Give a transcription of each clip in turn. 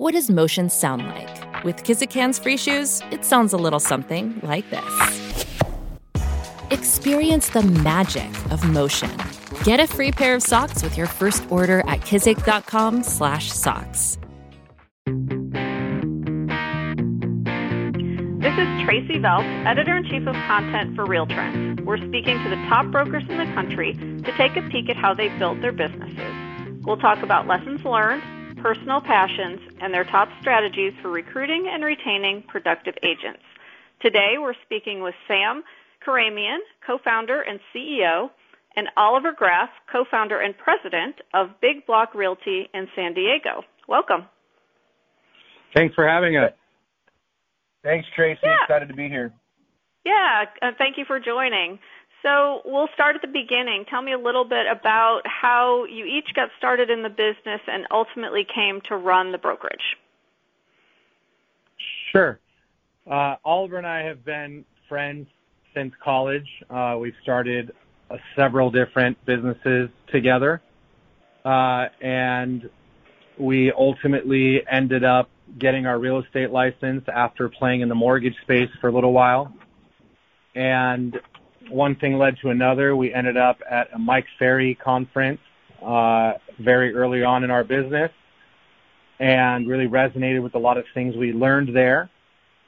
What does motion sound like? With Kizikans free shoes, it sounds a little something like this. Experience the magic of motion. Get a free pair of socks with your first order at kizik.com/socks. This is Tracey Velt, editor in chief of content for Real Trends. We're speaking to the top brokers in the country to take a peek at how they've built their businesses. We'll talk about lessons learned, personal passions, and their top strategies for recruiting and retaining productive agents. Today, we're speaking with Sam Khorramian, co-founder and CEO, and Oliver Graf, co-founder and president of Big Block Realty in San Diego. Welcome. Thanks for having us. Thanks, Tracy. Yeah. Excited to be here. Yeah, uh, thank you for joining. So we'll start at the beginning. Tell me a little bit about how you each got started in the business and ultimately came to run the brokerage. Sure. Uh, Oliver and I have been friends since college. Uh, we've started uh, several different businesses together, uh, and we ultimately ended up getting our real estate license after playing in the mortgage space for a little while. And one thing led to another. We ended up at a Mike Ferry conference uh, very early on in our business and really resonated with a lot of things we learned there.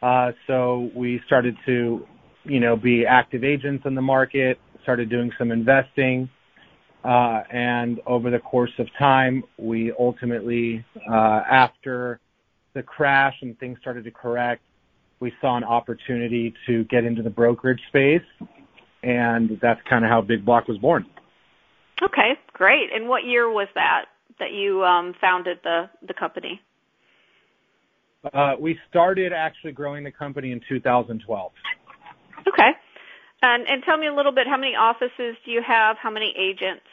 Uh, so we started to, you know, be active agents in the market, started doing some investing, uh, and over the course of time, we ultimately, uh, after the crash and things started to correct, we saw an opportunity to get into the brokerage space, and that's kind of how Big Block was born. Okay, great. And what year was that that you um, founded the the company? Uh, we started actually growing the company in 2012. Okay. And and tell me a little bit how many offices do you have? How many agents?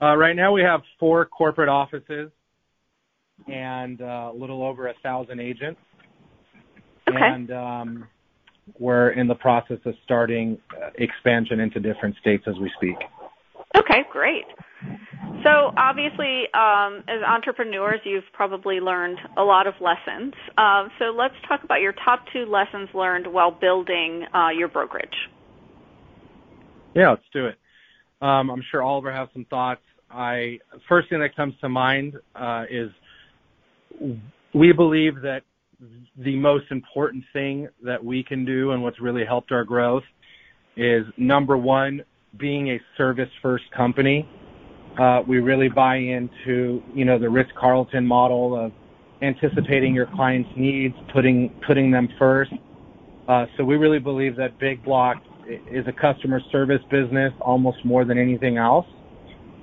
Uh, right now we have four corporate offices and uh, a little over a thousand agents. Okay. And um, we're in the process of starting uh, expansion into different states as we speak. Okay, great. So obviously, um, as entrepreneurs, you've probably learned a lot of lessons. Uh, so let's talk about your top two lessons learned while building uh, your brokerage. Yeah, let's do it. Um, I'm sure Oliver has some thoughts. I first thing that comes to mind uh, is we believe that the most important thing that we can do and what's really helped our growth is number one, being a service first company. Uh, we really buy into, you know, the Ritz Carlton model of anticipating your client's needs, putting, putting them first. Uh, so we really believe that Big Block is a customer service business almost more than anything else.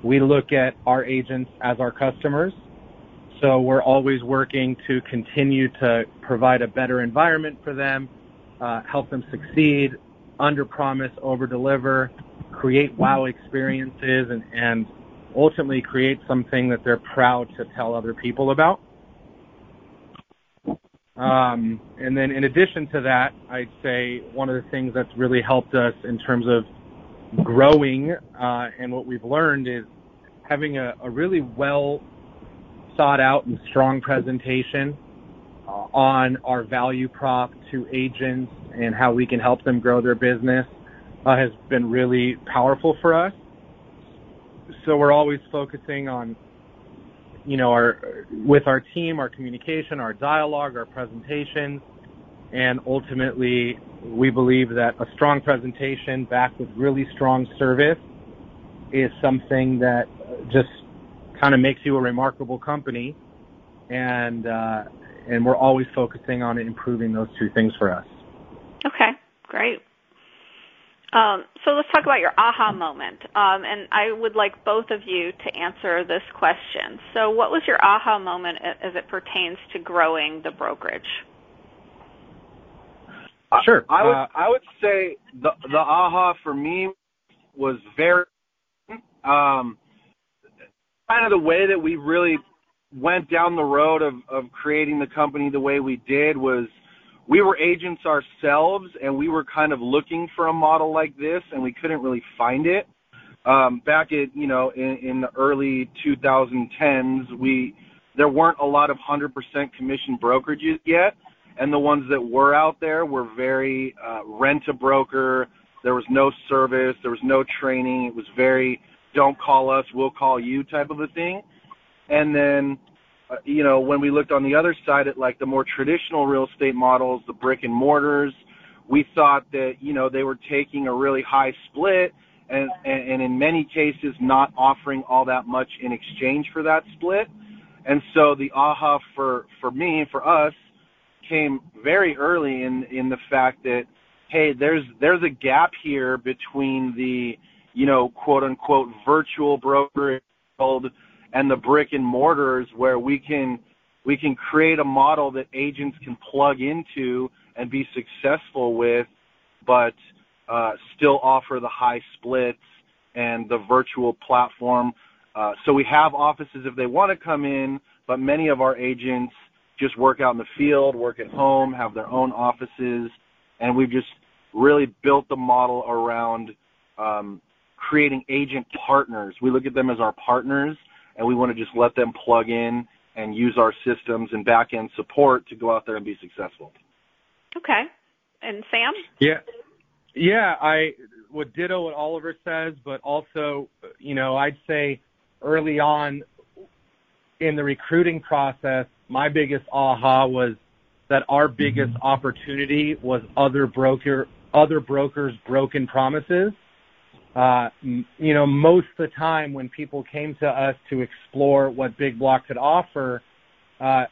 We look at our agents as our customers. So we're always working to continue to provide a better environment for them, uh, help them succeed, under promise, over deliver, create wow experiences, and, and ultimately create something that they're proud to tell other people about. Um, and then in addition to that, I'd say one of the things that's really helped us in terms of growing uh, and what we've learned is having a, a really well thought out and strong presentation uh, on our value prop to agents and how we can help them grow their business uh, has been really powerful for us. So we're always focusing on, you know, our with our team, our communication, our dialogue, our presentations, and ultimately, we believe that a strong presentation backed with really strong service is something that just kind of makes you a remarkable company, and uh, and we're always focusing on improving those two things for us. Okay, great. Um, so let's talk about your aha moment, um, and I would like both of you to answer this question. So, what was your aha moment as it pertains to growing the brokerage? Sure. I would Uh, I would say the the aha for me was very um kind of the way that we really went down the road of of creating the company the way we did was we were agents ourselves and we were kind of looking for a model like this and we couldn't really find it um back at you know in, in the early 2010s we there weren't a lot of 100% commission brokerages yet, and the ones that were out there were very uh, rent a broker. There was no service, there was no training. It was very don't call us, we'll call you type of a thing. And then, uh, you know, when we looked on the other side at like the more traditional real estate models, the brick and mortars, we thought that, you know, they were taking a really high split and, and, and in many cases not offering all that much in exchange for that split. And so the aha for, for me, for us, came very early in, in the fact that, hey, there's, there's a gap here between the, you know, quote unquote virtual broker and the brick and mortars where we can we can create a model that agents can plug into and be successful with, but uh, still offer the high splits and the virtual platform. Uh, so we have offices if they want to come in, but many of our agents just work out in the field, work at home, have their own offices, and we've just really built the model around um, creating agent partners. We look at them as our partners, and we want to just let them plug in and use our systems and back end support to go out there and be successful. Okay. And Sam? Yeah. Yeah, I would ditto what Oliver says, but also, you know, I'd say early on in the recruiting process, my biggest aha was that our biggest mm-hmm. opportunity was other broker other brokers' broken promises uh, you know, most of the time when people came to us to explore what Big Block could offer, uh,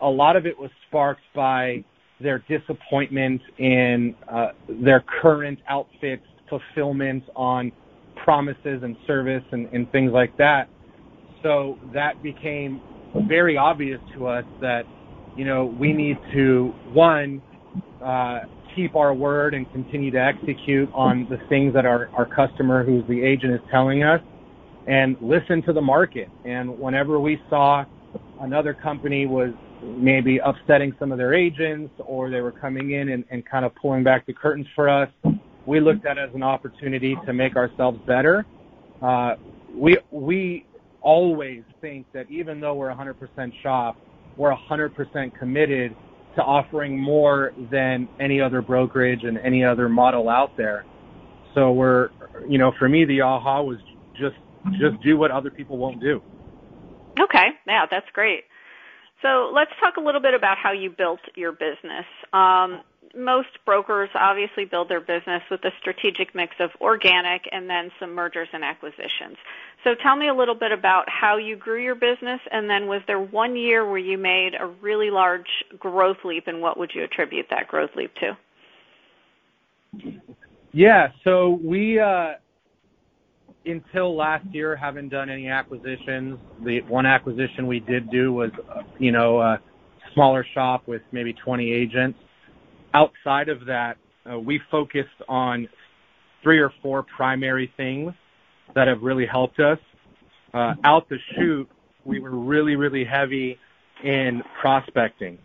a lot of it was sparked by their disappointment in uh, their current outfit's fulfillment on promises and service and, and things like that. So that became very obvious to us that, you know, we need to, one, uh, keep our word and continue to execute on the things that our, our customer, who's the agent, is telling us, and listen to the market. And whenever we saw another company was maybe upsetting some of their agents or they were coming in and, and kind of pulling back the curtains for us, we looked at it as an opportunity to make ourselves better. Uh, we we always think that even though we're 100% shop, we're 100% committed to offering more than any other brokerage and any other model out there. So we're, you know, for me, the aha was just, just do what other people won't do. Okay. Yeah, that's great. So let's talk a little bit about how you built your business. Um, most brokers obviously build their business with a strategic mix of organic and then some mergers and acquisitions. So tell me a little bit about how you grew your business and then was there one year where you made a really large growth leap and what would you attribute that growth leap to? Yeah, so we uh until last year haven't done any acquisitions. The one acquisition we did do was you know a smaller shop with maybe 20 agents outside of that, uh, we focused on three or four primary things that have really helped us. Uh, out the chute, we were really, really heavy in prospecting.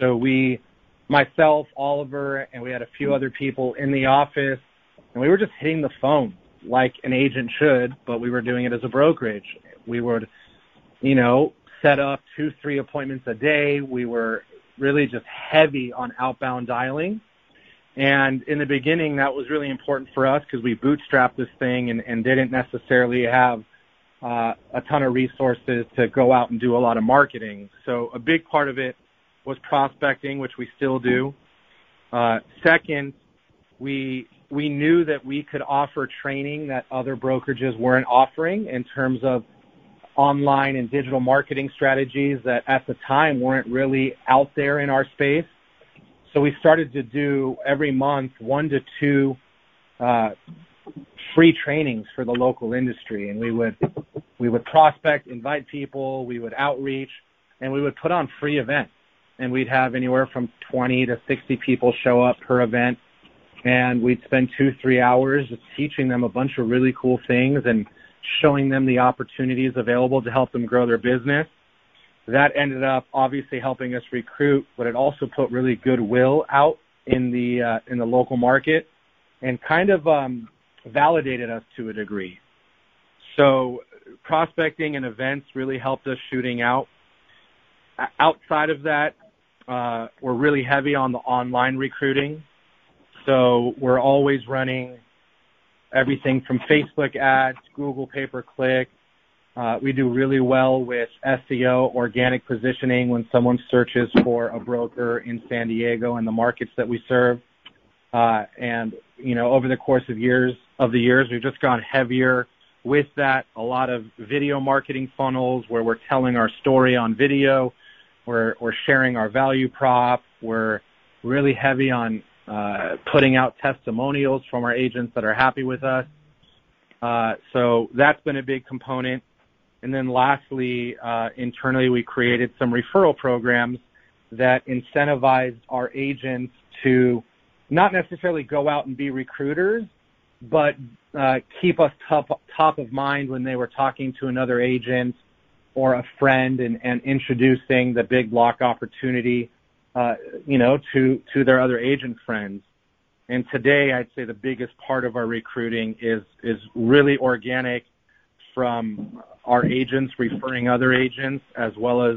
So we, myself, Oliver, and we had a few other people in the office, and we were just hitting the phone like an agent should, but we were doing it as a brokerage. We would, you know, set up two, three appointments a day. We were really just heavy on outbound dialing. And in the beginning, that was really important for us because we bootstrapped this thing and, and didn't necessarily have uh, a ton of resources to go out and do a lot of marketing. So a big part of it was prospecting, which we still do. Uh, second, we we knew that we could offer training that other brokerages weren't offering in terms of online and digital marketing strategies that at the time weren't really out there in our space. So we started to do every month one to two uh, free trainings for the local industry, and we would we would prospect, invite people, we would outreach, and we would put on free events, and we'd have anywhere from 20 to 60 people show up per event, and we'd spend two three hours just teaching them a bunch of really cool things and showing them the opportunities available to help them grow their business. That ended up obviously helping us recruit, but it also put really goodwill out in the uh, in the local market and kind of um, validated us to a degree. So prospecting and events really helped us shooting out. outside of that, uh, we're really heavy on the online recruiting. So we're always running everything from Facebook ads, Google pay per click. Uh, we do really well with SEO, organic positioning when someone searches for a broker in San Diego and the markets that we serve. Uh, and you know, over the course of years of the years, we've just gone heavier with that. A lot of video marketing funnels where we're telling our story on video, we're we're sharing our value prop, we're really heavy on uh, putting out testimonials from our agents that are happy with us. Uh, so that's been a big component. And then lastly, uh, internally, we created some referral programs that incentivized our agents to not necessarily go out and be recruiters, but uh, keep us top top of mind when they were talking to another agent or a friend and, and introducing the big block opportunity, uh, you know, to to their other agent friends. And today, I'd say the biggest part of our recruiting is is really organic from our agents referring other agents as well as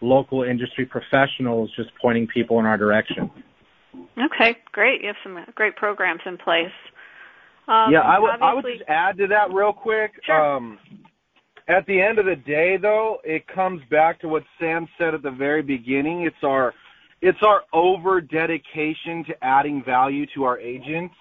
local industry professionals just pointing people in our direction. Okay, great. You have some great programs in place. Um, yeah, I would I would just add to that real quick. Sure. Um, at the end of the day, though, it comes back to what Sam said at the very beginning. It's our it's our over dedication to adding value to our agents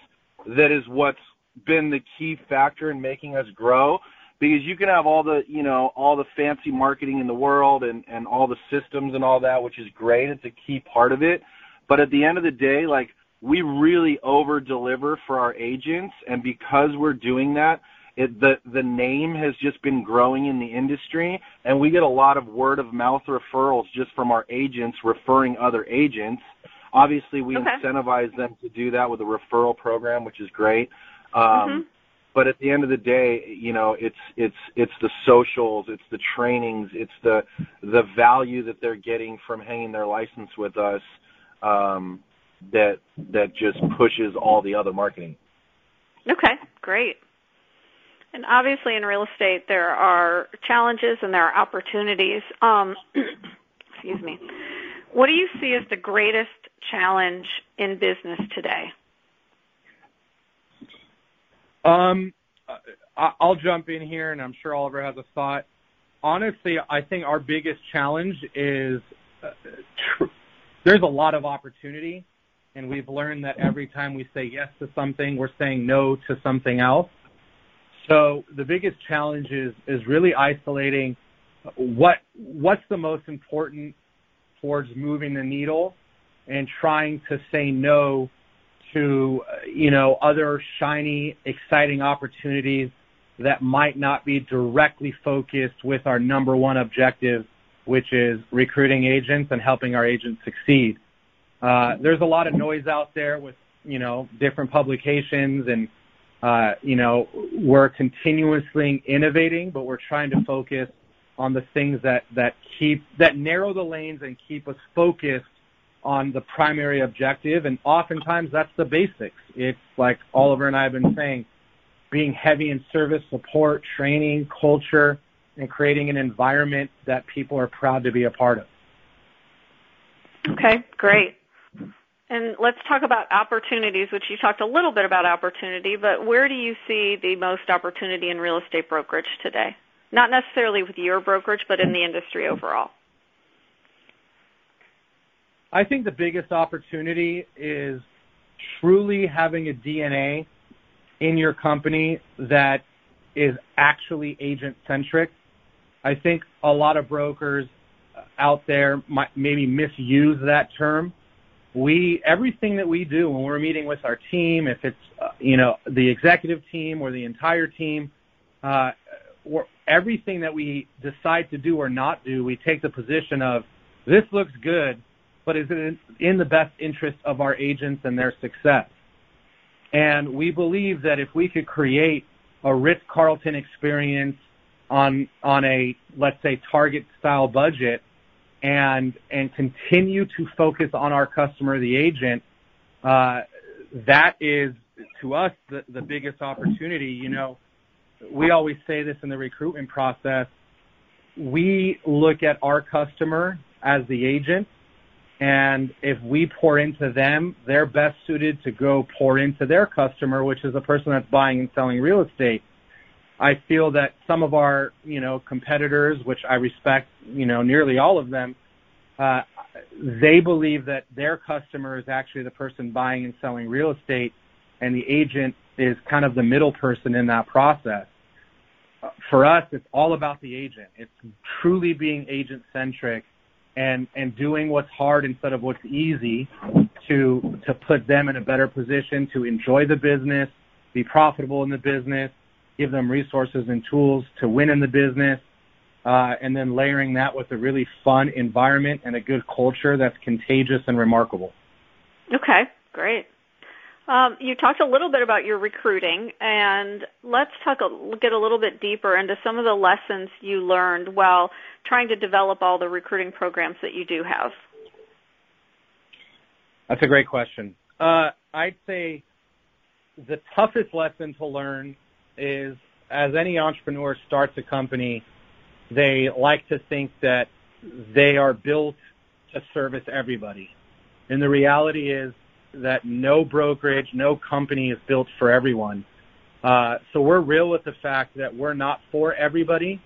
that is what's been the key factor in making us grow. Because you can have all the you know all the fancy marketing in the world and and all the systems and all that which is great. It's a key part of it. But at the end of the day like we really over deliver for our agents. And because we're doing that it, the the name has just been growing in the industry and we get a lot of word of mouth referrals just from our agents referring other agents obviously we okay. incentivize them to do that with a referral program which is great um, mm-hmm. but at the end of the day you know it's it's it's the socials it's the trainings it's the the value that they're getting from hanging their license with us um, that that just pushes all the other marketing. Okay, great. And obviously, in real estate, there are challenges and there are opportunities. Um, excuse me. What do you see as the greatest challenge in business today? Um, I'll jump in here, and I'm sure Oliver has a thought. Honestly, I think our biggest challenge is uh, tr- there's a lot of opportunity, and we've learned that every time we say yes to something, we're saying no to something else. So the biggest challenge is is really isolating what what's the most important towards moving the needle and trying to say no to you know other shiny exciting opportunities that might not be directly focused with our number one objective which is recruiting agents and helping our agents succeed. Uh, there's a lot of noise out there with you know different publications and uh, you know we're continuously innovating, but we're trying to focus on the things that that keep that narrow the lanes and keep us focused on the primary objective. And oftentimes that's the basics. It's like Oliver and I have been saying, being heavy in service, support, training, culture, and creating an environment that people are proud to be a part of. Okay, great. And let's talk about opportunities, which you talked a little bit about opportunity, but where do you see the most opportunity in real estate brokerage today? Not necessarily with your brokerage, but in the industry overall. I think the biggest opportunity is truly having a DNA in your company that is actually agent centric. I think a lot of brokers out there might maybe misuse that term we everything that we do when we're meeting with our team, if it's uh, you know the executive team or the entire team, uh, or everything that we decide to do or not do, we take the position of this looks good, but is it in the best interest of our agents and their success? And we believe that if we could create a Ritz Carlton experience on on a let's say target style budget and and continue to focus on our customer, the agent, uh, that is to us the, the biggest opportunity. You know, we always say this in the recruitment process. We look at our customer as the agent. And if we pour into them, they're best suited to go pour into their customer, which is the person that's buying and selling real estate. I feel that some of our, you know, competitors, which I respect, you know, nearly all of them, uh, they believe that their customer is actually the person buying and selling real estate, and the agent is kind of the middle person in that process. For us, it's all about the agent. It's truly being agent centric and and doing what's hard instead of what's easy to to put them in a better position to enjoy the business, be profitable in the business, give them resources and tools to win in the business, uh, and then layering that with a really fun environment and a good culture that's contagious and remarkable. Okay, great. Um, you talked a little bit about your recruiting, and let's talk a, get a little bit deeper into some of the lessons you learned while trying to develop all the recruiting programs that you do have. That's a great question. Uh, I'd say the toughest lesson to learn is as any entrepreneur starts a company, they like to think that they are built to service everybody. And the reality is that no brokerage, no company is built for everyone. Uh, so we're real with the fact that we're not for everybody,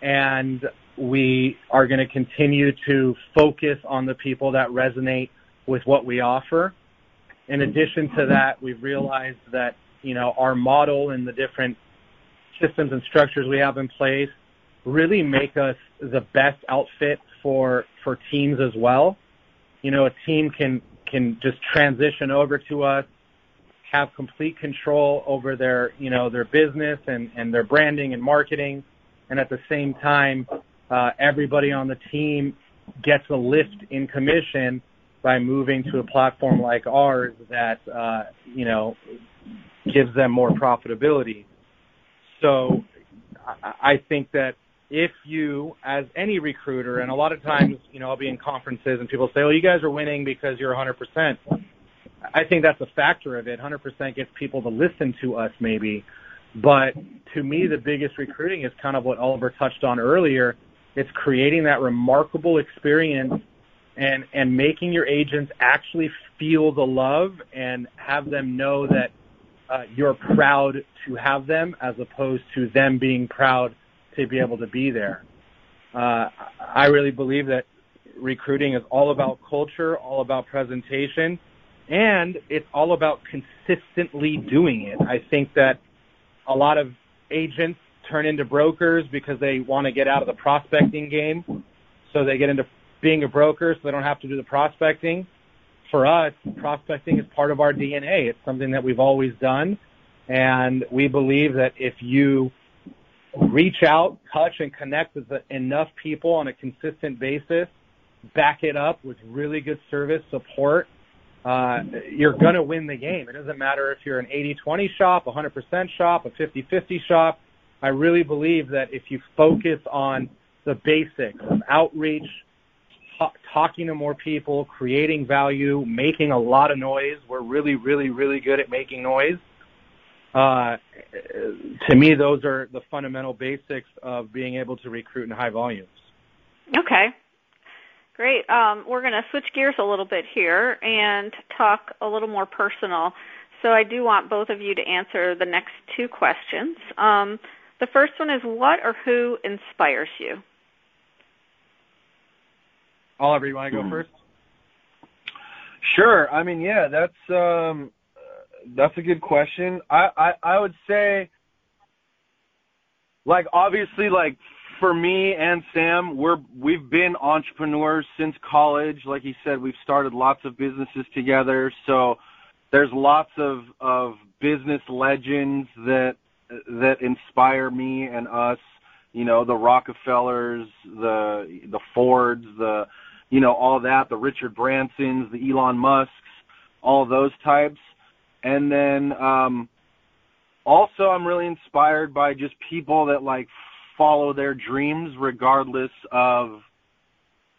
and we are going to continue to focus on the people that resonate with what we offer. In addition to that, we've realized that you know our model and the different systems and structures we have in place really make us the best outfit for for teams as well. You know, a team can can just transition over to us, have complete control over their, you know, their business and, and their branding and marketing. And at the same time, uh, everybody on the team gets a lift in commission by moving to a platform like ours that, uh, you know, gives them more profitability. So I think that if you, as any recruiter, and a lot of times, you know, I'll be in conferences and people say, "Well, you guys are winning because you're 100%." I think that's a factor of it. 100% gets people to listen to us, maybe, but to me, the biggest recruiting is kind of what Oliver touched on earlier. It's creating that remarkable experience and and making your agents actually feel the love and have them know that uh, you're proud to have them, as opposed to them being proud to be able to be there. Uh, I really believe that recruiting is all about culture, all about presentation, and it's all about consistently doing it. I think that a lot of agents turn into brokers because they want to get out of the prospecting game. So they get into being a broker so they don't have to do the prospecting. For us, prospecting is part of our DNA. It's something that we've always done. And we believe that if you reach out, touch, and connect with enough people on a consistent basis, back it up with really good service support, uh, you're going to win the game. It doesn't matter if you're an 80-20 shop, 100% shop, a 50-50 shop. I really believe that if you focus on the basics of outreach, talking to more people, creating value, making a lot of noise. We're really, really, really good at making noise. Uh, to me, those are the fundamental basics of being able to recruit in high volumes. Okay, great. Um, we're going to switch gears a little bit here and talk a little more personal. So I do want both of you to answer the next two questions. Um, the first one is what or who inspires you? Oliver, you want to go first? Sure. I mean, yeah, that's um, that's a good question. I, I I would say like obviously like for me and Sam, we're we've been entrepreneurs since college. Like he said, we've started lots of businesses together. So there's lots of of business legends that that inspire me and us. You know, the Rockefellers, the the Fords, the you know all that, the Richard Bransons, the Elon Musks, all those types. And then um also I'm really inspired by just people that like follow their dreams regardless of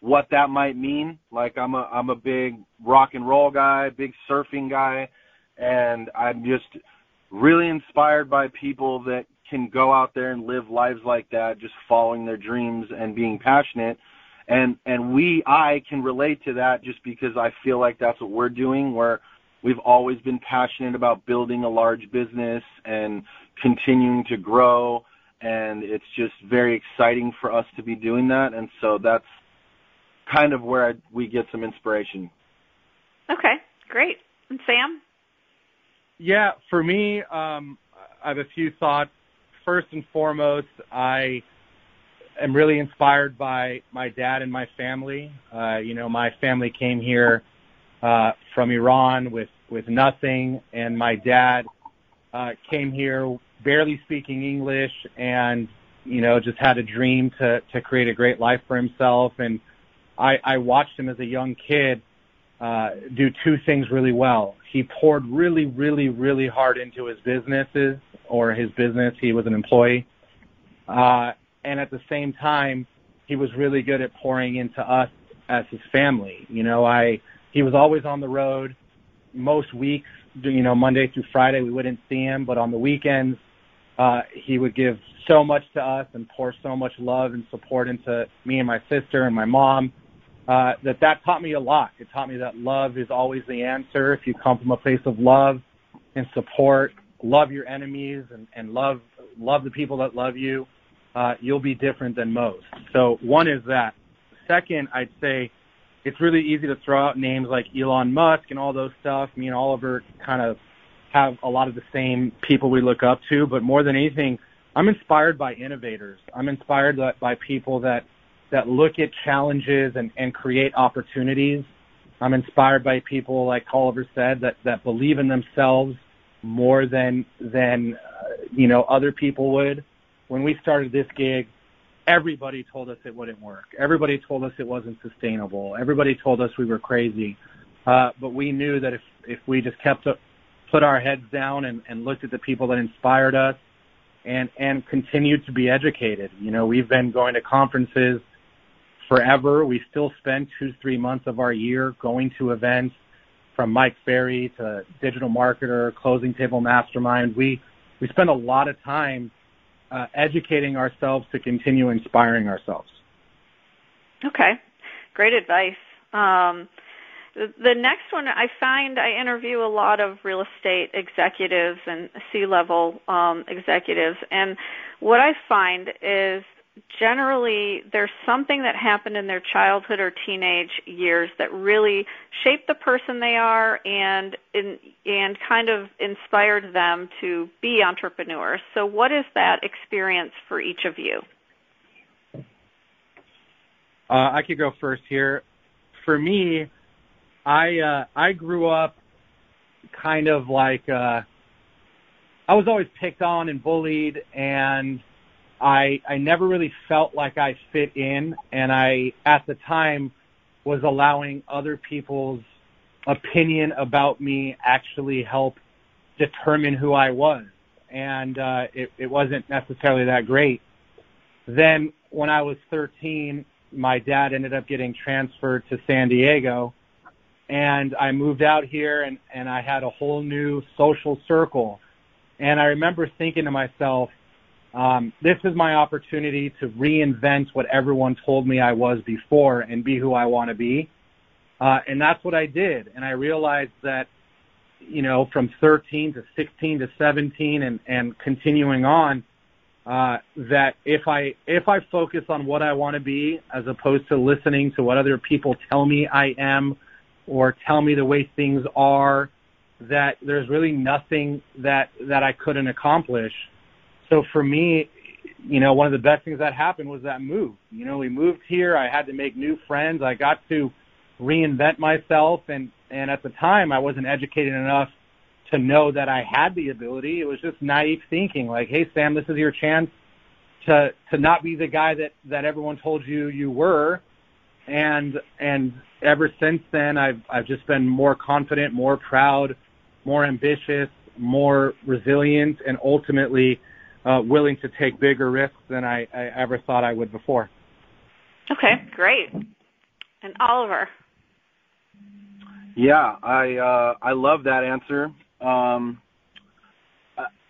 what that might mean. Like I'm a I'm a big rock and roll guy, big surfing guy, and I'm just really inspired by people that can go out there and live lives like that, just following their dreams and being passionate. And and we I can relate to that just because I feel like that's what we're doing. Where we've always been passionate about building a large business and continuing to grow, and it's just very exciting for us to be doing that. And so that's kind of where I, we get some inspiration. Okay, great. And Sam? Yeah, for me, um, I have a few thoughts. First and foremost, I am really inspired by my dad and my family. Uh, you know, my family came here uh, from Iran with with nothing, and my dad uh, came here barely speaking English, and you know, just had a dream to to create a great life for himself. And I, I watched him as a young kid uh, do two things really well. He poured really, really, really hard into his businesses or his business. He was an employee. Uh, and at the same time, he was really good at pouring into us as his family. You know, I, he was always on the road most weeks, you know, Monday through Friday, we wouldn't see him, but on the weekends, uh, he would give so much to us and pour so much love and support into me and my sister and my mom uh, that that taught me a lot. It taught me that love is always the answer. If you come from a place of love and support, love your enemies and, and love love the people that love you, uh, you'll be different than most. So one is that. Second, I'd say it's really easy to throw out names like Elon Musk and all those stuff. Me and Oliver kind of have a lot of the same people we look up to, but more than anything, I'm inspired by innovators. I'm inspired by people that that look at challenges and, and create opportunities. I'm inspired by people like Oliver said that that believe in themselves more than than uh, you know other people would. When we started this gig, everybody told us it wouldn't work. Everybody told us it wasn't sustainable. Everybody told us we were crazy. Uh, but we knew that if if we just kept to, put our heads down and, and looked at the people that inspired us and and continued to be educated. You know, we've been going to conferences forever. We still spend two, three months of our year going to events from Mike Ferry to Digital Marketer, Closing Table Mastermind. We we spend a lot of time uh, educating ourselves to continue inspiring ourselves. Okay, great advice. Um, the, next one, I find I interview a lot of real estate executives and C-level um, executives, and what I find is generally there's something that happened in their childhood or teenage years that really shaped the person they are and in, and kind of inspired them to be entrepreneurs. So what is that experience for each of you? Uh, I could go first here. For me, I uh, I grew up kind of like uh, I was always picked on and bullied and I I never really felt like I fit in, and I at the time was allowing other people's opinion about me actually help determine who I was, and uh, it, it wasn't necessarily that great. Then when I was 13, my dad ended up getting transferred to San Diego, and I moved out here, and and I had a whole new social circle, and I remember thinking to myself um, this is my opportunity to reinvent what everyone told me I was before and be who I want to be. Uh, and that's what I did. And I realized that, you know, from 13 to 16 to 17 and, and continuing on, uh, that if I, if I focus on what I want to be as opposed to listening to what other people tell me I am or tell me the way things are, that there's really nothing that, that I couldn't accomplish so for me, you know, one of the best things that happened was that move. You know, we moved here. I had to make new friends. I got to reinvent myself, and and at the time, I wasn't educated enough to know that I had the ability. It was just naive thinking, like, "Hey, Sam, this is your chance to to not be the guy that that everyone told you you were." And and ever since then, I've I've just been more confident, more proud, more ambitious, more resilient, and ultimately uh, willing to take bigger risks than I, I ever thought I would before. Okay, great. And Oliver. Yeah, I uh, I love that answer. Um,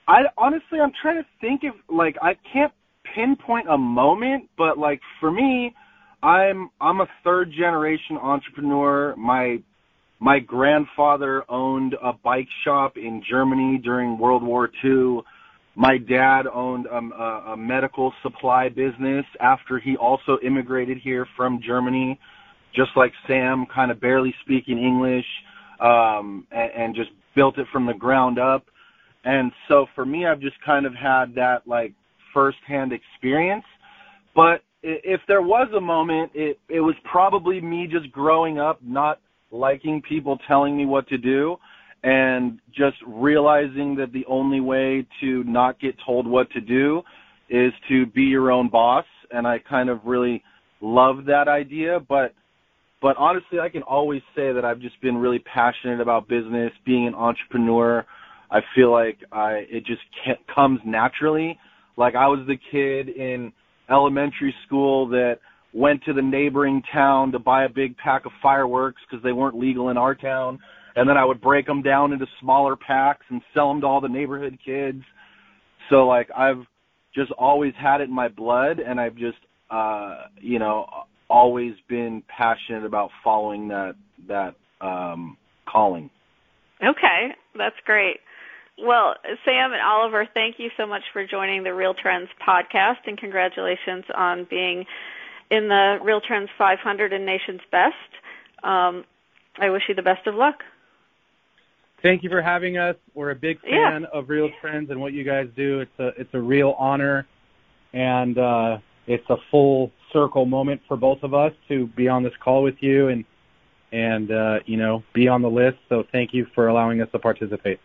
I honestly, I'm trying to think of like I can't pinpoint a moment, but like for me, I'm I'm a third generation entrepreneur. My my grandfather owned a bike shop in Germany during World War II. My dad owned a, a, a medical supply business after he also immigrated here from Germany, just like Sam, kind of barely speaking English, um, and, and just built it from the ground up. And so for me, I've just kind of had that like firsthand experience. But if there was a moment, it it was probably me just growing up not liking people telling me what to do and just realizing that the only way to not get told what to do is to be your own boss. And I kind of really love that idea. But but honestly I can always say that I've just been really passionate about business being an entrepreneur. I feel like I it just comes naturally. Like I was the kid in elementary school that went to the neighboring town to buy a big pack of fireworks because they weren't legal in our town. And then I would break them down into smaller packs and sell them to all the neighborhood kids. So like I've just always had it in my blood and I've just uh you know always been passionate about following that that um calling. Okay, that's great. Well, Sam and Oliver, thank you so much for joining the Real Trends podcast and congratulations on being in the Real Trends 500 and Nation's Best. Um, I wish you the best of luck. Thank you for having us. We're a big fan yeah. of Real Trends and what you guys do. It's a it's a real honor, and uh, it's a full circle moment for both of us to be on this call with you and and uh, you know be on the list. So thank you for allowing us to participate.